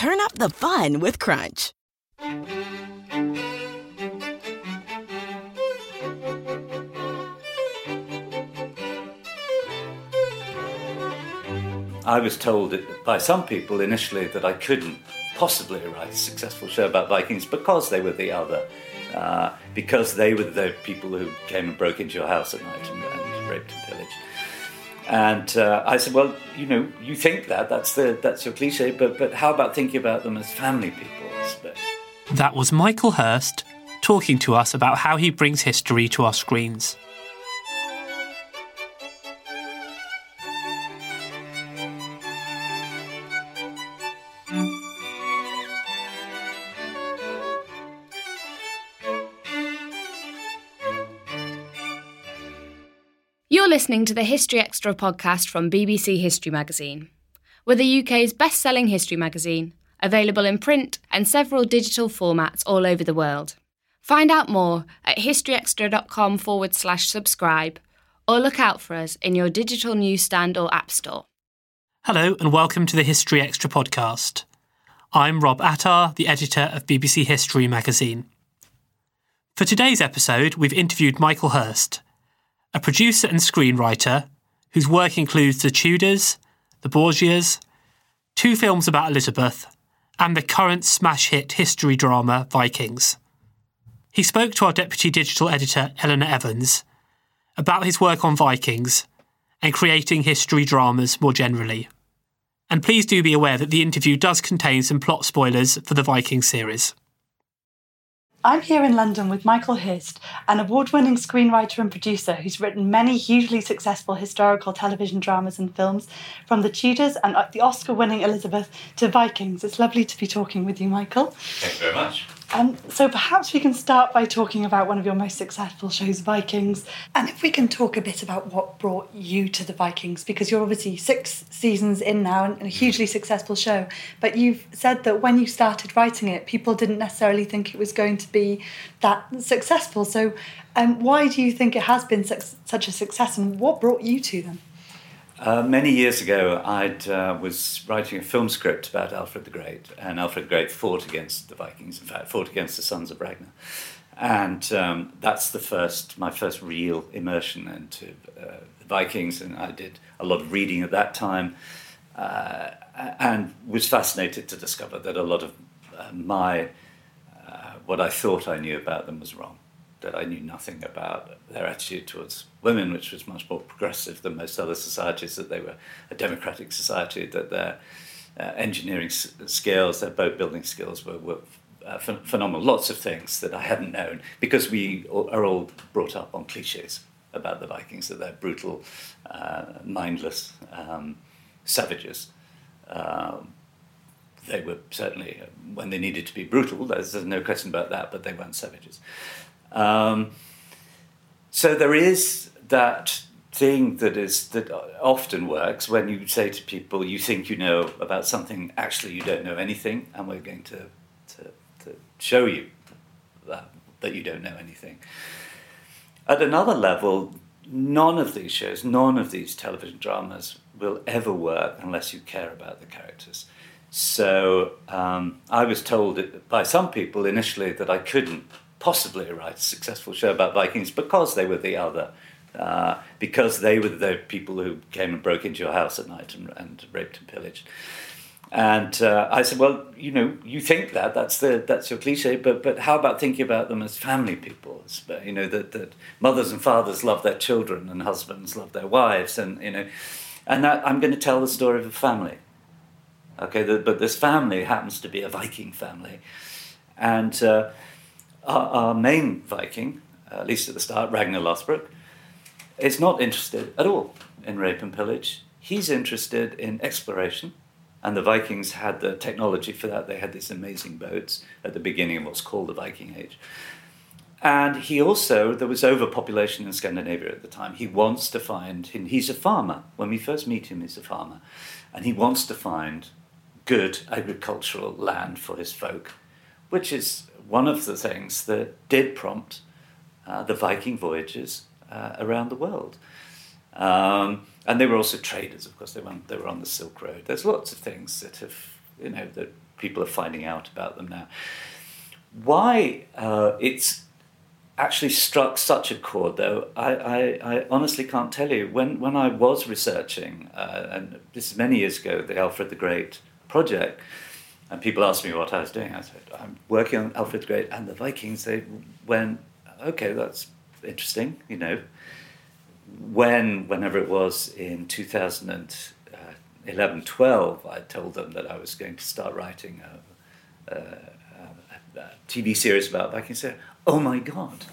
turn up the fun with Crunch. I was told by some people initially that I couldn't possibly write a successful show about Vikings because they were the other, uh, because they were the people who came and broke into your house at night and, and raped and pillaged. And uh, I said, well, you know, you think that that's the that's your cliche, but but how about thinking about them as family people? That was Michael Hirst talking to us about how he brings history to our screens. Listening to the History Extra podcast from BBC History Magazine. We're the UK's best selling history magazine, available in print and several digital formats all over the world. Find out more at historyextra.com forward slash subscribe or look out for us in your digital newsstand or app store. Hello, and welcome to the History Extra podcast. I'm Rob Attar, the editor of BBC History magazine. For today's episode, we've interviewed Michael Hirst, a producer and screenwriter whose work includes The Tudors, The Borgias, two films about Elizabeth, and the current smash hit history drama Vikings. He spoke to our deputy digital editor, Eleanor Evans, about his work on Vikings and creating history dramas more generally. And please do be aware that the interview does contain some plot spoilers for the Viking series. I'm here in London with Michael Hirst, an award winning screenwriter and producer who's written many hugely successful historical television dramas and films, from The Tudors and uh, the Oscar winning Elizabeth to Vikings. It's lovely to be talking with you, Michael. Thank you very much. Um, so perhaps we can start by talking about one of your most successful shows, Vikings, and if we can talk a bit about what brought you to the Vikings, because you're obviously six seasons in now and a hugely successful show. But you've said that when you started writing it, people didn't necessarily think it was going to be that successful. So, um, why do you think it has been such, such a success, and what brought you to them? Uh, many years ago, I uh, was writing a film script about Alfred the Great, and Alfred the Great fought against the Vikings. In fact, fought against the sons of Ragnar, and um, that's the first, my first real immersion into uh, the Vikings. And I did a lot of reading at that time, uh, and was fascinated to discover that a lot of uh, my what I thought I knew about them was wrong. That I knew nothing about their attitude towards women, which was much more progressive than most other societies, that they were a democratic society, that their uh, engineering s- skills, their boat building skills were, were uh, ph- phenomenal. Lots of things that I hadn't known because we are all brought up on cliches about the Vikings, that they're brutal, uh, mindless um, savages. Um, they were certainly, when they needed to be brutal, there's, there's no question about that, but they weren't savages. Um, so there is that thing that is that often works when you say to people you think you know about something. Actually you don't know anything. And we're going to to, to show you that, that you don't know anything. At another level none of these shows none of these television dramas will ever work unless you care about the characters. So um, I was told by some people initially that I couldn't possibly a successful show about Vikings because they were the other, uh, because they were the people who came and broke into your house at night and, and raped and pillaged. And uh, I said, well, you know, you think that that's the that's your cliche, but but how about thinking about them as family people? You know that that mothers and fathers love their children and husbands love their wives, and you know, and that I'm going to tell the story of a family. Okay, the, but this family happens to be a Viking family, and. Uh, our, our main Viking, at least at the start, Ragnar Lothbrok, is not interested at all in rape and pillage. He's interested in exploration, and the Vikings had the technology for that. They had these amazing boats at the beginning of what's called the Viking Age. And he also, there was overpopulation in Scandinavia at the time. He wants to find, he's a farmer. When we first meet him, he's a farmer. And he wants to find good agricultural land for his folk, which is one of the things that did prompt uh, the Viking voyages uh, around the world. Um, and they were also traders, of course. They were, they were on the Silk Road. There's lots of things that have, you know, that people are finding out about them now. Why uh, it's actually struck such a chord, though, I, I, I, honestly can't tell you. When, when I was researching, uh, and this is many years ago, the Alfred the Great project, and people asked me what I was doing. I said, I'm working on Alfred the Great and the Vikings. They went, okay, that's interesting, you know. When, whenever it was in 2011 12, I told them that I was going to start writing a, a, a, a TV series about Vikings. They said, oh my God,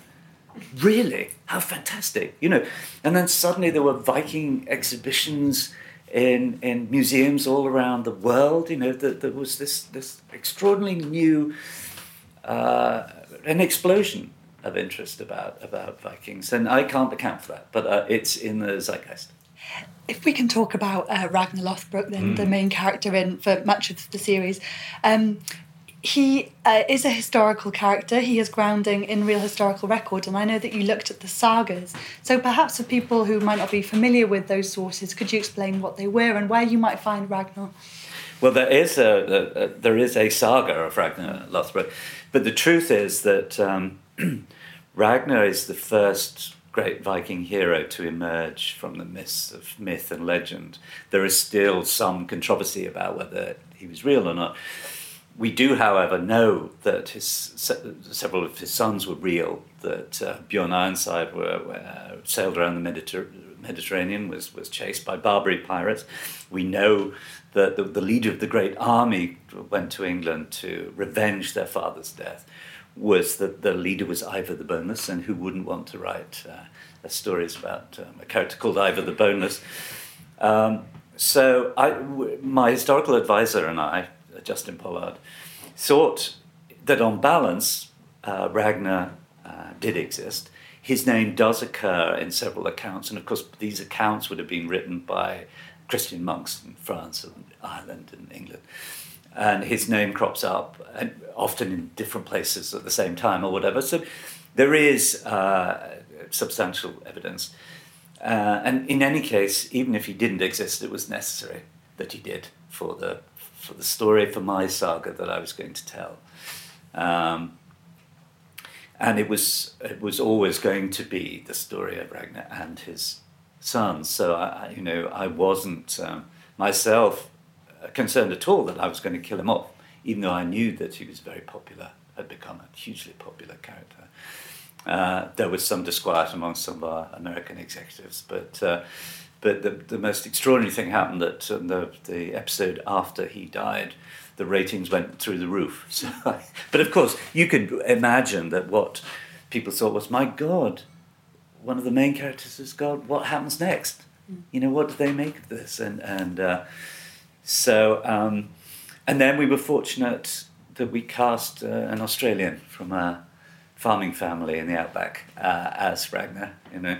really? How fantastic, you know. And then suddenly there were Viking exhibitions in, in museums all around the world. You know, that there was this, this extraordinarily new, uh, an explosion of interest about, about Vikings. And I can't account for that, but uh, it's in the zeitgeist. If we can talk about uh, Ragnar Lothbrok, then mm. the main character in for much of the series, um, he uh, is a historical character. He has grounding in real historical record, and I know that you looked at the sagas. So perhaps for people who might not be familiar with those sources, could you explain what they were and where you might find Ragnar? Well, there is a, a, a there is a saga of Ragnar Lothbrok, but the truth is that um, Ragnar is the first great Viking hero to emerge from the myths of myth and legend. There is still some controversy about whether he was real or not. We do, however, know that his, several of his sons were real, that uh, Bjorn Ironside were, uh, sailed around the Mediter- Mediterranean, was, was chased by Barbary pirates. We know that the, the, leader of the great army went to England to revenge their father's death, was that the leader was Ivar the Boneless, and who wouldn't want to write uh, stories about um, a character called Ivar the Boneless? Um, so I, w- my historical advisor and I Justin Pollard, thought that on balance, uh, Ragnar uh, did exist. His name does occur in several accounts, and of course, these accounts would have been written by Christian monks in France and Ireland and England. And his name crops up, and often in different places at the same time or whatever. So there is uh, substantial evidence. Uh, and in any case, even if he didn't exist, it was necessary that he did for the for the story for my saga that I was going to tell. Um, and it was it was always going to be the story of Ragnar and his sons. So I, you know, I wasn't um, myself concerned at all that I was going to kill him off, even though I knew that he was very popular, had become a hugely popular character. Uh, there was some disquiet among some of our American executives, but uh, but the, the most extraordinary thing happened that um, the the episode after he died, the ratings went through the roof. So, but of course, you could imagine that what people thought was, my God, one of the main characters is God. What happens next? You know, what do they make of this? And and uh, so um, and then we were fortunate that we cast uh, an Australian from a farming family in the outback uh, as Ragnar. You know,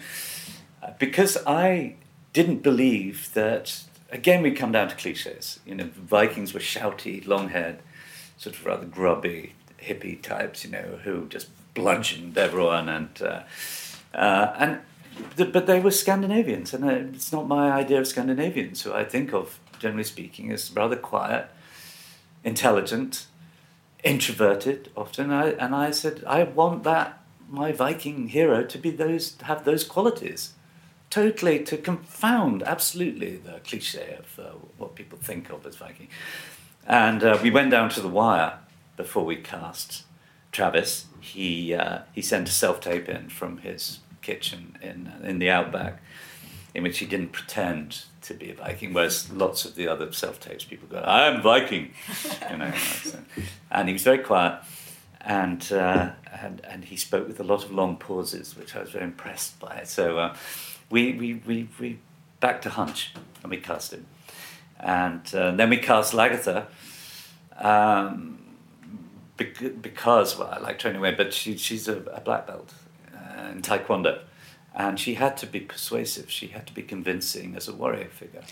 Uh, because I didn't believe that. Again, we come down to cliches. You know, Vikings were shouty, long-haired, sort of rather grubby hippie types. You know, who just bludgeoned everyone and uh, uh, and. th- But they were Scandinavians, and uh, it's not my idea of Scandinavians, who I think of, generally speaking, as rather quiet, intelligent, introverted often. I, and I said, I want that my Viking hero to be those have those qualities, totally to confound absolutely the cliche of uh, what people think of as Viking. And uh, we went down to the wire before we cast Travis. He uh, he sent a self tape in from his kitchen in in the outback, in which he didn't pretend to be a Viking, whereas lots of the other self tapes people go, "I am Viking," you know. and he was very quiet, and uh, and and he spoke with a lot of long pauses, which I was very impressed by. So uh, we, we we we back to Hunch, and we cast him, and uh, then we cast Lagertha. Um, because well, I like training away, but she, she's a, a black belt uh, in Taekwondo, and she had to be persuasive. She had to be convincing as a warrior figure.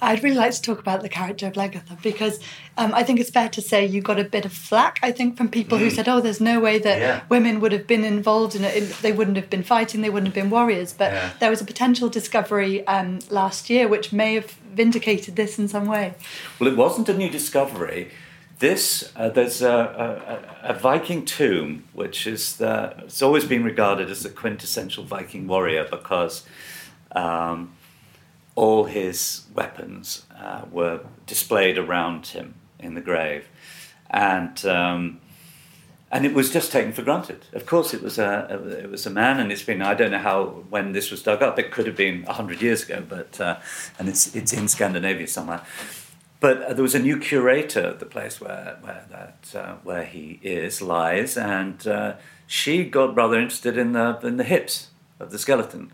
I'd really like to talk about the character of Lagertha because um, I think it's fair to say you got a bit of flack, I think, from people who said, oh, there's no way that Mm. Yeah. women would have been involved in it. In, they wouldn't have been fighting, they wouldn't have been warriors. But Yeah. there was a potential discovery um, last year which may have vindicated this in some way. Well, it wasn't a new discovery. This uh, there's a, a, a Viking tomb, which is the, it's always been regarded as the quintessential Viking warrior because um, all his weapons uh, were displayed around him in the grave, and um, and it was just taken for granted. Of course, it was a it was a man, and it's been I don't know how when this was dug up. It could have been hundred years ago, but uh, and it's it's in Scandinavia somewhere. But uh, there was a new curator at the place where where that uh, where he is lies, and uh, she got rather interested in the in the hips of the skeleton,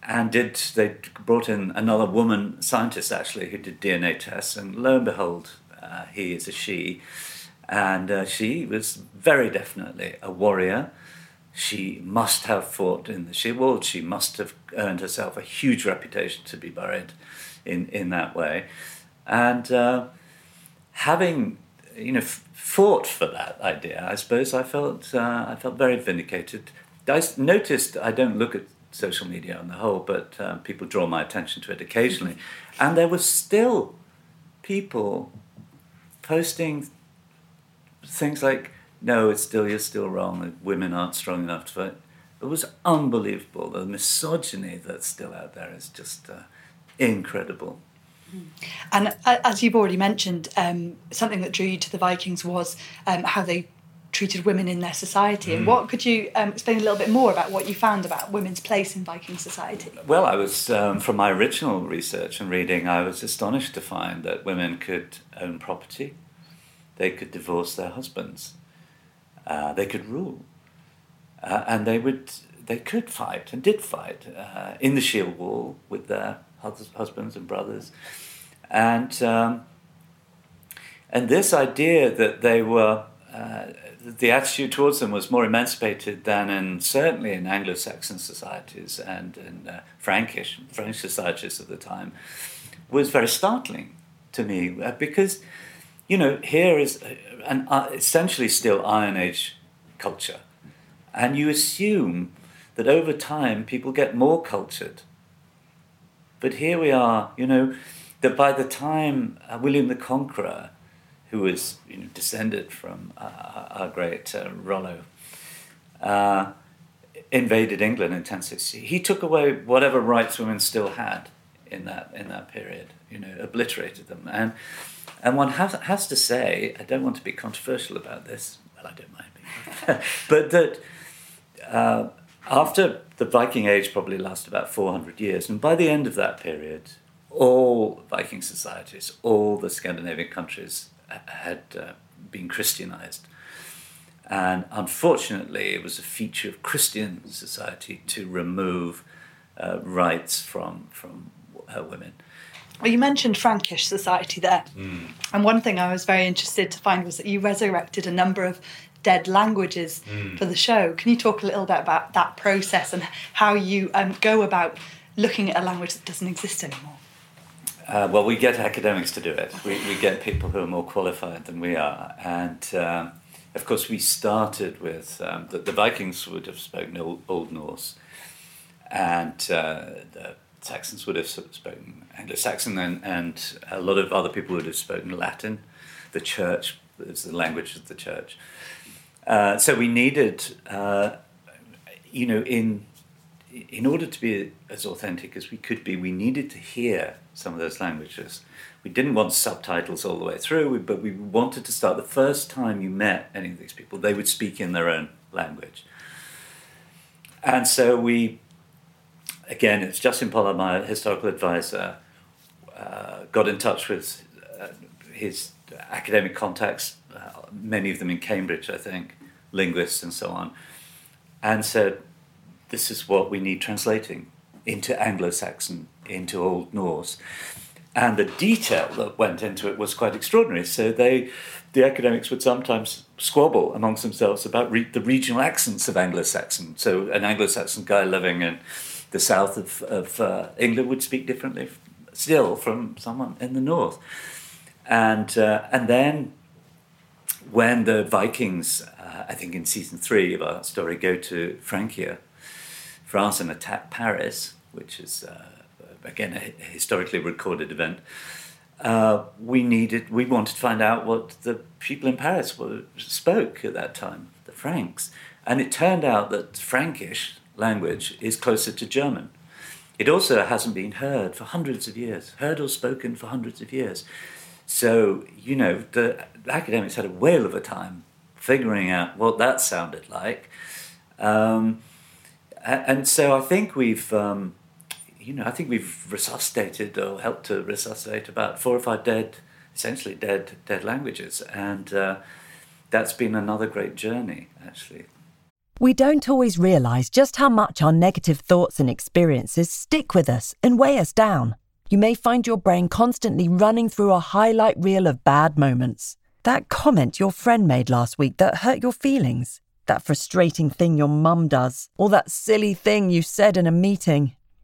and did they brought in another woman scientist actually who did DNA tests, and lo and behold, uh, he is a she, and uh, she was very definitely a warrior. She must have fought in the she Shield. She must have earned herself a huge reputation to be buried in, in that way. And uh, having you know fought for that idea, I suppose I felt uh, I felt very vindicated. I noticed I don't look at social media on the whole, but uh, people draw my attention to it occasionally, and there were still people posting things like, "No, it's still you're still wrong. Women aren't strong enough to vote." It was unbelievable. The misogyny that's still out there is just uh, incredible. And as you've already mentioned, um, something that drew you to the Vikings was um, how they treated women in their society. And what could you um, explain a little bit more about what you found about women's place in Viking society? Well, I was, um, from my original research and reading, I was astonished to find that women could own property, they could divorce their husbands, uh, they could rule, uh, and they would, they could fight and did fight uh, in the shield wall with their hus- husbands and brothers, and um, and this idea that they were. Uh, the attitude towards them was more emancipated than in certainly in Anglo-Saxon societies and in uh, Frankish French societies of the time was very startling to me uh, because you know here is an uh, essentially still Iron Age culture, and you assume that over time people get more cultured. But here we are, you know, that by the time uh, William the Conqueror who was you know, descended from uh, our great uh, Rollo, uh, invaded England in 1060. He took away whatever rights women still had in that in that period. You know, obliterated them. And and one has, has to say, I don't want to be controversial about this. Well, I don't mind being, but that uh, after the Viking Age probably lasted about 400 years, and by the end of that period, all Viking societies, all the Scandinavian countries had uh, been Christianized. And unfortunately, it was a feature of Christian society to remove uh, rights from, from women. Well, you mentioned Frankish society there. Mm. And one thing I was very interested to find was that you resurrected a number of dead languages Mm. for the show. Can you talk a little bit about that process and how you um, go about looking at a language that doesn't exist anymore? Uh, well, we get academics to do it. We, we get people who are more qualified than we are. And um, of course, we started with um, the, the Vikings would have spoken Old, Norse, and uh, the Saxons would have spoken Anglo Saxon, and, and a lot of other people would have spoken Latin. The church is the language of the church. Uh, so we needed, uh, you know, in in order to be as authentic as we could be, we needed to hear some of those languages. We didn't want subtitles all the way through, but we wanted to start the first time you met any of these people, they would speak in their own language. And so we, again, it's Justin Pollard, my historical advisor, uh, got in touch with uh, his academic contacts, uh, many of them in Cambridge, I think, linguists and so on, and said, this is what we need translating into Anglo Saxon, into Old Norse. And the detail that went into it was quite extraordinary. So they, the academics would sometimes squabble amongst themselves about re- the regional accents of Anglo Saxon. So an Anglo Saxon guy living in the south of, of uh, England would speak differently still from someone in the north. And, uh, and then when the Vikings, uh, I think in season three of our story, go to Francia, France and attack Paris, which is uh, again a historically recorded event. Uh, we needed, we wanted to find out what the people in Paris were, spoke at that time, the Franks, and it turned out that Frankish language is closer to German. It also hasn't been heard for hundreds of years, heard or spoken for hundreds of years. So you know the academics had a whale of a time figuring out what that sounded like. Um, and so I think we've, um, you know, I think we've resuscitated or helped to resuscitate about four or five dead, essentially dead, dead languages, and uh, that's been another great journey, actually. We don't always realise just how much our negative thoughts and experiences stick with us and weigh us down. You may find your brain constantly running through a highlight reel of bad moments. That comment your friend made last week that hurt your feelings that frustrating thing your mum does, or that silly thing you said in a meeting.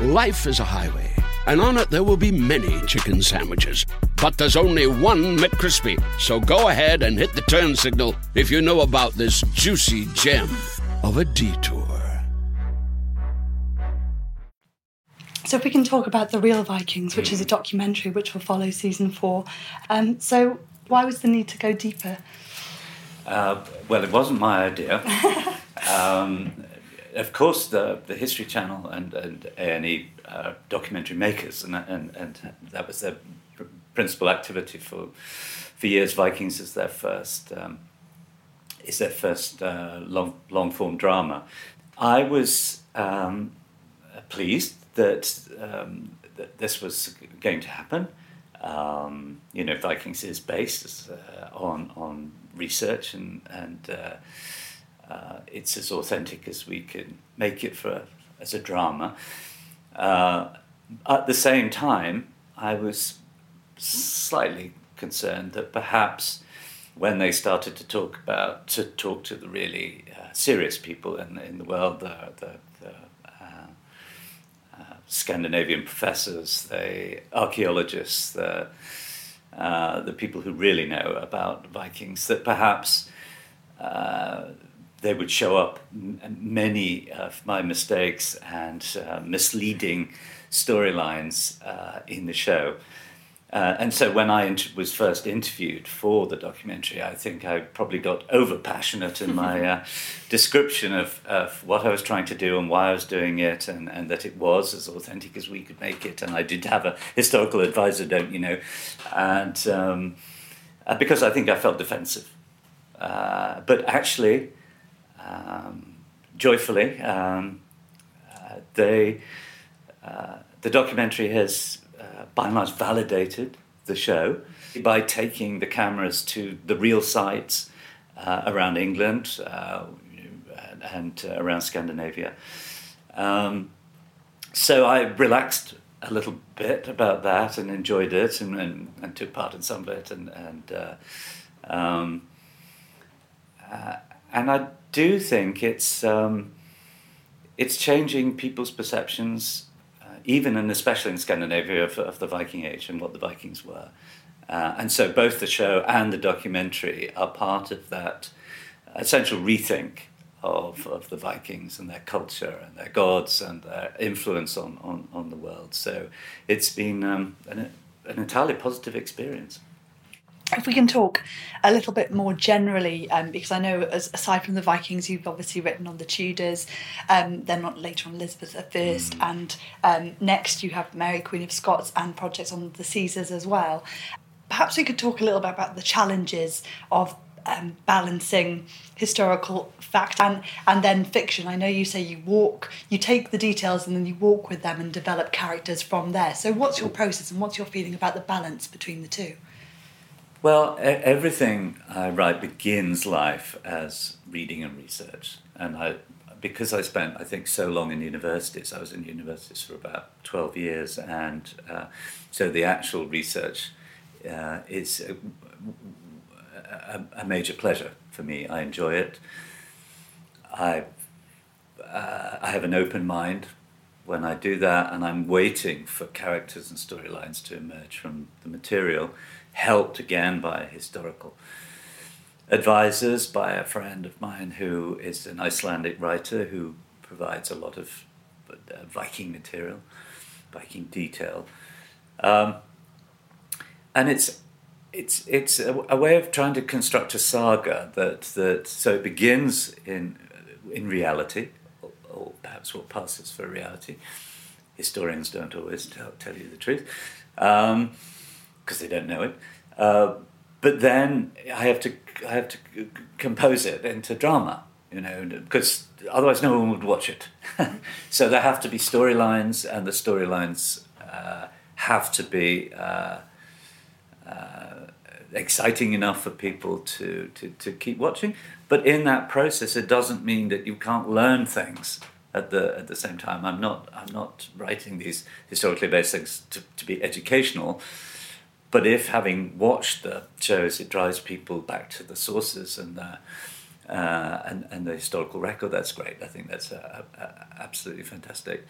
Life is a highway, and on it there will be many chicken sandwiches. But there's only one McCrispy. So go ahead and hit the turn signal if you know about this juicy gem of a detour. So, if we can talk about The Real Vikings, which is a documentary which will follow season four. Um, so, why was the need to go deeper? Uh, well, it wasn't my idea. um, of course, the, the History Channel and, and A&E uh, documentary makers, and, and, and that was their pr- principal activity for, for years. Vikings is their first, um, is their first uh, long, long form drama. I was um, pleased that, um, that this was going to happen. Um, you know, Vikings is based uh, on, on research and, and uh, uh, it's as authentic as we can make it for as a drama. Uh, at the same time, I was slightly concerned that perhaps when they started to talk about to talk to the really uh, serious people in, in the world, the, the, the uh, uh, Scandinavian professors, the archaeologists, the uh, the people who really know about Vikings, that perhaps they would show up many of my mistakes and uh, misleading storylines uh, in the show. Uh, and so when I was first interviewed for the documentary, I think I probably got over passionate in my uh, description of, of what I was trying to do and why I was doing it, and, and that it was as authentic as we could make it. And I did have a historical advisor, don't you know? And um, uh, because I think I felt defensive. Uh, but actually, um, joyfully, um, uh, they, uh, the documentary has, uh, by and large, validated the show by taking the cameras to the real sites uh, around England uh, and uh, around Scandinavia. Um, so I relaxed a little bit about that and enjoyed it and, and, and took part in some of it and and um, and I do think it's um, it's changing people's perceptions, uh, even and especially in Scandinavia, of, of, the Viking Age and what the Vikings were. Uh, and so both the show and the documentary are part of that essential rethink of, of the Vikings and their culture and their gods and their influence on, on, on the world. So it's been um, an, an entirely positive experience if we can talk a little bit more generally, um, because I know as, aside from the Vikings, you've obviously written on the Tudors, um, then not later on Elizabeth I, mm. and um, next you have Mary Queen of Scots and projects on the Caesars as well. Perhaps we could talk a little bit about the challenges of um, balancing historical fact and and then fiction. I know you say you walk, you take the details and then you walk with them and develop characters from there. So what's your process and what's your feeling about the balance between the two? Well, everything I write begins life as reading and research, and I, because I spent I think so long in universities. I was in universities for about twelve years, and uh, so the actual research uh, is a, a, a, major pleasure for me. I enjoy it. I uh, I have an open mind when I do that, and I'm waiting for characters and storylines to emerge from the material helped again by historical advisors, by a friend of mine who is an Icelandic writer who provides a lot of uh, Viking material, Viking detail. Um, and it's it's it's a, a, way of trying to construct a saga that that so it begins in in reality, or, or perhaps what passes for reality. Historians don't always tell, tell you the truth. Um, because they don't know it. Uh, but then I have to I have to compose it into drama, you know, because otherwise no one would watch it. so there have to be storylines, and the storylines uh, have to be uh, uh, exciting enough for people to, to, to keep watching. But in that process, it doesn't mean that you can't learn things at the at the same time. I'm not I'm not writing these historically based things to, to be educational. But if having watched the shows, it drives people back to the sources and the, uh, and, and the historical record, that's great. I think that's a, a, absolutely fantastic.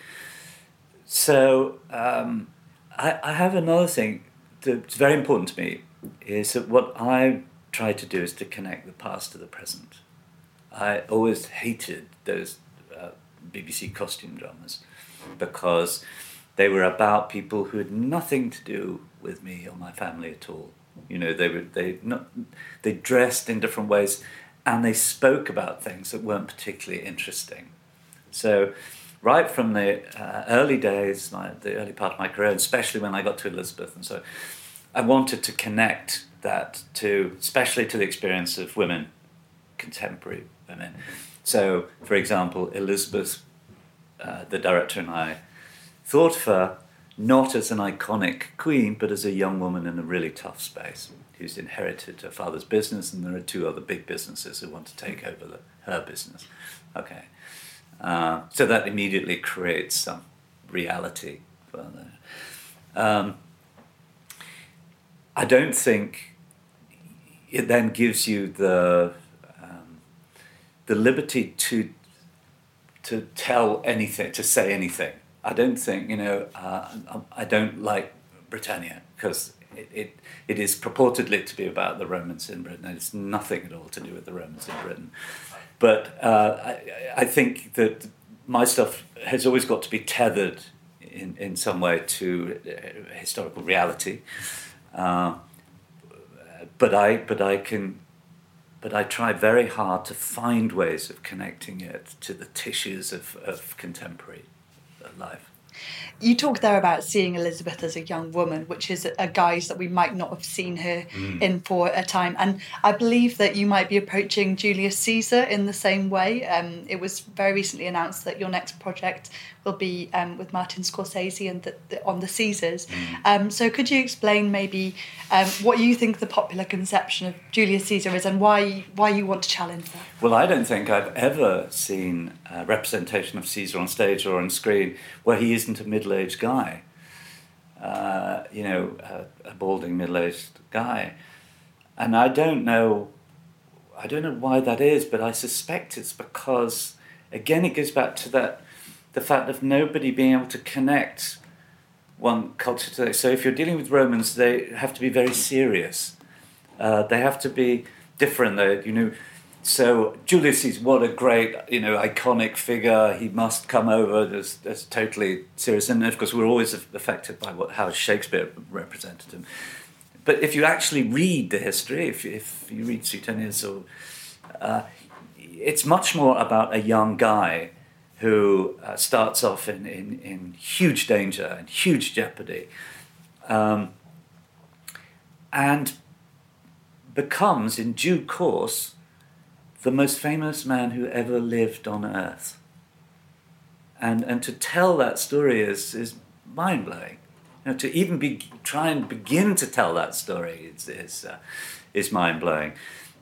So um, I, I have another thing that's very important to me is that what I try to do is to connect the past to the present. I always hated those uh, BBC costume dramas because they were about people who had nothing to do with me or my family at all. You know, they were they not they dressed in different ways, and they spoke about things that weren't particularly interesting, So, right from the uh, early days, my, the early part of my career, especially when I got to Elizabeth, and so I wanted to connect that to, especially to the experience of women, contemporary women. So, for example, Elizabeth, uh, the director, and I thought of her not as an iconic queen, but as a young woman in a really tough space who's inherited her father's business, and there are two other big businesses who want to take over the, her business. Okay. Uh, so that immediately creates some reality. For um, I don't think it then gives you the um, the liberty to to tell anything, to say anything. I don't think you know. Uh, I don't like Britannia because it, it, it is purportedly to be about the Romans in Britain, and it's nothing at all to do with the Romans in Britain. But uh, I, I think that my stuff has always got to be tethered in, in some way to uh, historical reality. Uh, but I but I can but I try very hard to find ways of connecting it to the tissues of, of contemporary life. You talked there about seeing Elizabeth as a young woman, which is a guise that we might not have seen her mm. in for a time. And I believe that you might be approaching Julius Caesar in the same way. Um, it was very recently announced that your next project will be um, with Martin Scorsese and the, the, on the Caesars. Mm. Um, so could you explain maybe um, what you think the popular conception of Julius Caesar is and why why you want to challenge that? Well, I don't think I've ever seen a representation of Caesar on stage or on screen where he isn't a middle-aged guy. Uh, you know, a, a balding middle-aged guy, and I don't know. I don't know why that is, but I suspect it's because, again, it goes back to that the fact of nobody being able to connect one culture to the other. So if you're dealing with Romans, they have to be very serious. Uh, they have to be different. They, you know, so Julius is what a great, you know, iconic figure. He must come over as, as totally serious. And of course, we're always affected by what how Shakespeare represented him. But if you actually read the history, if, if you read Suetonius, or uh, it's much more about a young guy who uh, starts off in, in, in huge danger and huge jeopardy um, and becomes, in due course, the most famous man who ever lived on earth. And, and to tell that story is, is mind blowing. You know, to even be, try and begin to tell that story is, is, uh, is mind blowing.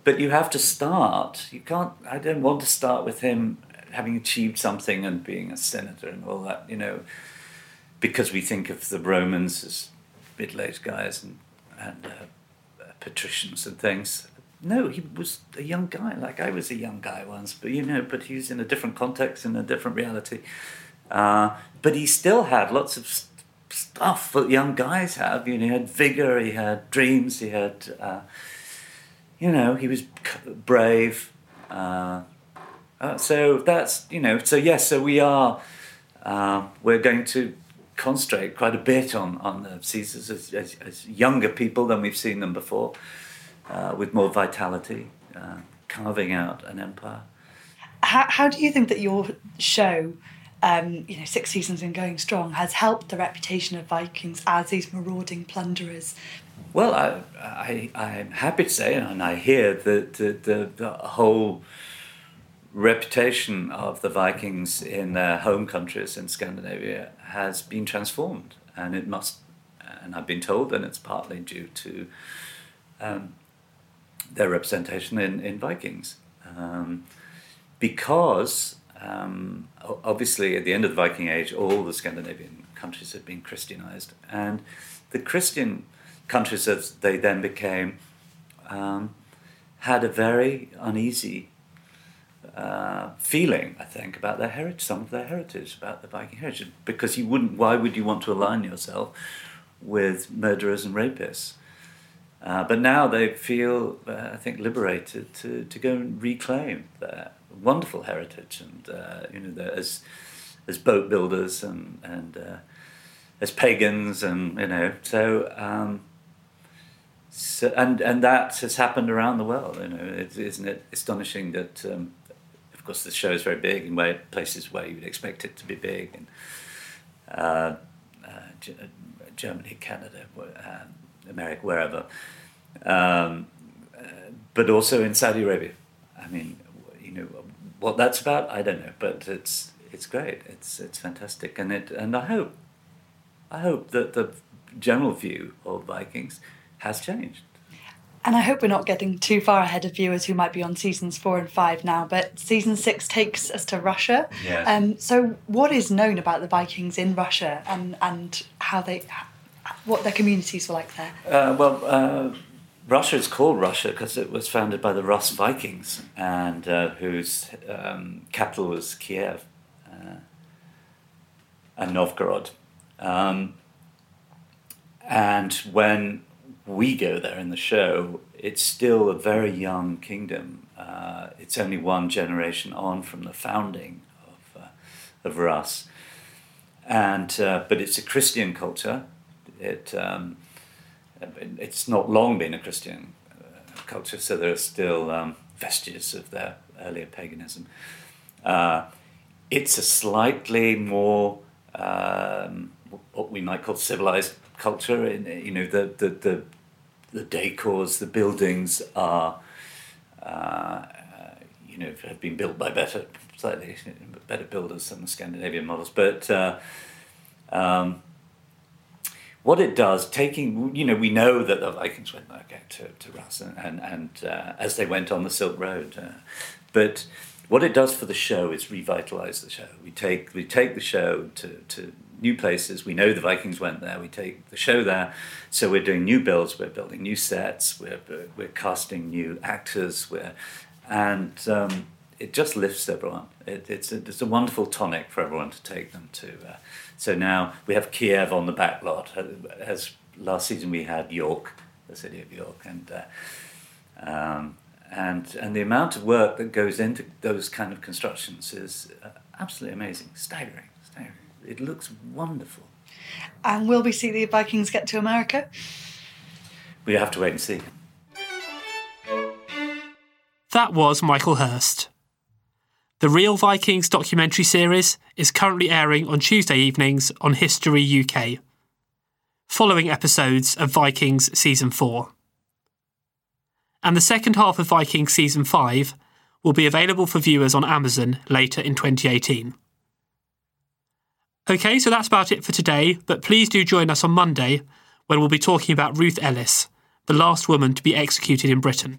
But you have to start. You can't. I don't want to start with him having achieved something and being a senator and all that, you know, because we think of the Romans as middle-aged guys and, and uh, patricians and things. No, he was a young guy, like I was a young guy once, but you know, but he was in a different context, in a different reality. Uh, but he still had lots of st- stuff that young guys have. You know, he had vigor, he had dreams, he had, uh, you know, he was brave. Uh, uh, so that's you know so yes so we are uh, we're going to concentrate quite a bit on on the Caesars as, as, as younger people than we've seen them before uh, with more vitality uh, carving out an empire. How, how do you think that your show um, you know, six seasons and going strong has helped the reputation of Vikings as these marauding plunderers. Well, I, I, I'm happy to say, and I hear that the, the, the whole reputation of the Vikings in their home countries in Scandinavia has been transformed, and it must. And I've been told, and it's partly due to um, their representation in in Vikings, um, because um, obviously at the end of the Viking Age, all the Scandinavian countries had been Christianized, and the Christian countries, as they then became, um, had a very uneasy uh, feeling, I think, about their heritage, some of their heritage, about the Viking heritage, because you wouldn't. Why would you want to align yourself with murderers and rapists? Uh, but now they feel, uh, I think, liberated to, to go and reclaim their wonderful heritage, and uh, you know, as as boat builders and and uh, as pagans, and you know, so. Um, so, and and that has happened around the world. You know, it, isn't it astonishing that um, course, the show is very big in places where you would expect it to be big, and uh, Germany, Canada, um, America, wherever. Um, uh, but also in Saudi Arabia. I mean, you know, what that's about, I don't know, but it's it's great. It's it's fantastic, and it and I hope, I hope that the general view of Vikings has changed. And I hope we're not getting too far ahead of viewers who might be on seasons four and five now, but season six takes us to Russia. Yes. Um, so, what is known about the Vikings in Russia and, and how they, what their communities were like there? Uh, well, uh, Russia is called Russia because it was founded by the Rus Vikings, and uh, whose um, capital was Kiev uh, and Novgorod. Um, and when we go there in the show, it's still a very young kingdom. Uh, it's only one generation on from the founding of, uh, of Rus. And, but it's a Christian culture. It, um, it's not long been a Christian uh, culture, so there are still um, vestiges of their earlier paganism. Uh, it's a slightly more um, what we might call civilized culture. In, you know, the, the, the, the decors, the buildings are, uh, you know, have been built by better, slightly better builders than the Scandinavian models. But uh, um, what it does, taking, you know, we know that the Vikings went okay, to, to Rus and, and, and uh, as they went on the Silk Road. Uh, but what it does for the show is revitalize the show. We take, we take the show to, to new places. We know the Vikings went there. We take the show there. So we're doing new builds. We're building new sets. We're, we're casting new actors. We're, and um, it just lifts everyone. It, it's, a, it's a wonderful tonic for everyone to take them to. Uh, so now we have Kiev on the back lot. As last season we had York, the city of York, and uh, um, and and the amount of work that goes into those kind of constructions is uh, absolutely amazing, staggering, staggering. It looks wonderful. And will we see the Vikings get to America? We have to wait and see. That was Michael Hirst. The Real Vikings documentary series is currently airing on Tuesday evenings on History UK, following episodes of Vikings Season 4. And the second half of Vikings Season 5 will be available for viewers on Amazon later in 2018. Okay, so that's about it for today, but please do join us on Monday when we'll be talking about Ruth Ellis, the last woman to be executed in Britain.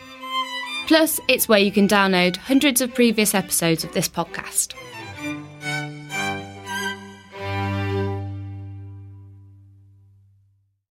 Plus, it's where you can download hundreds of previous episodes of this podcast.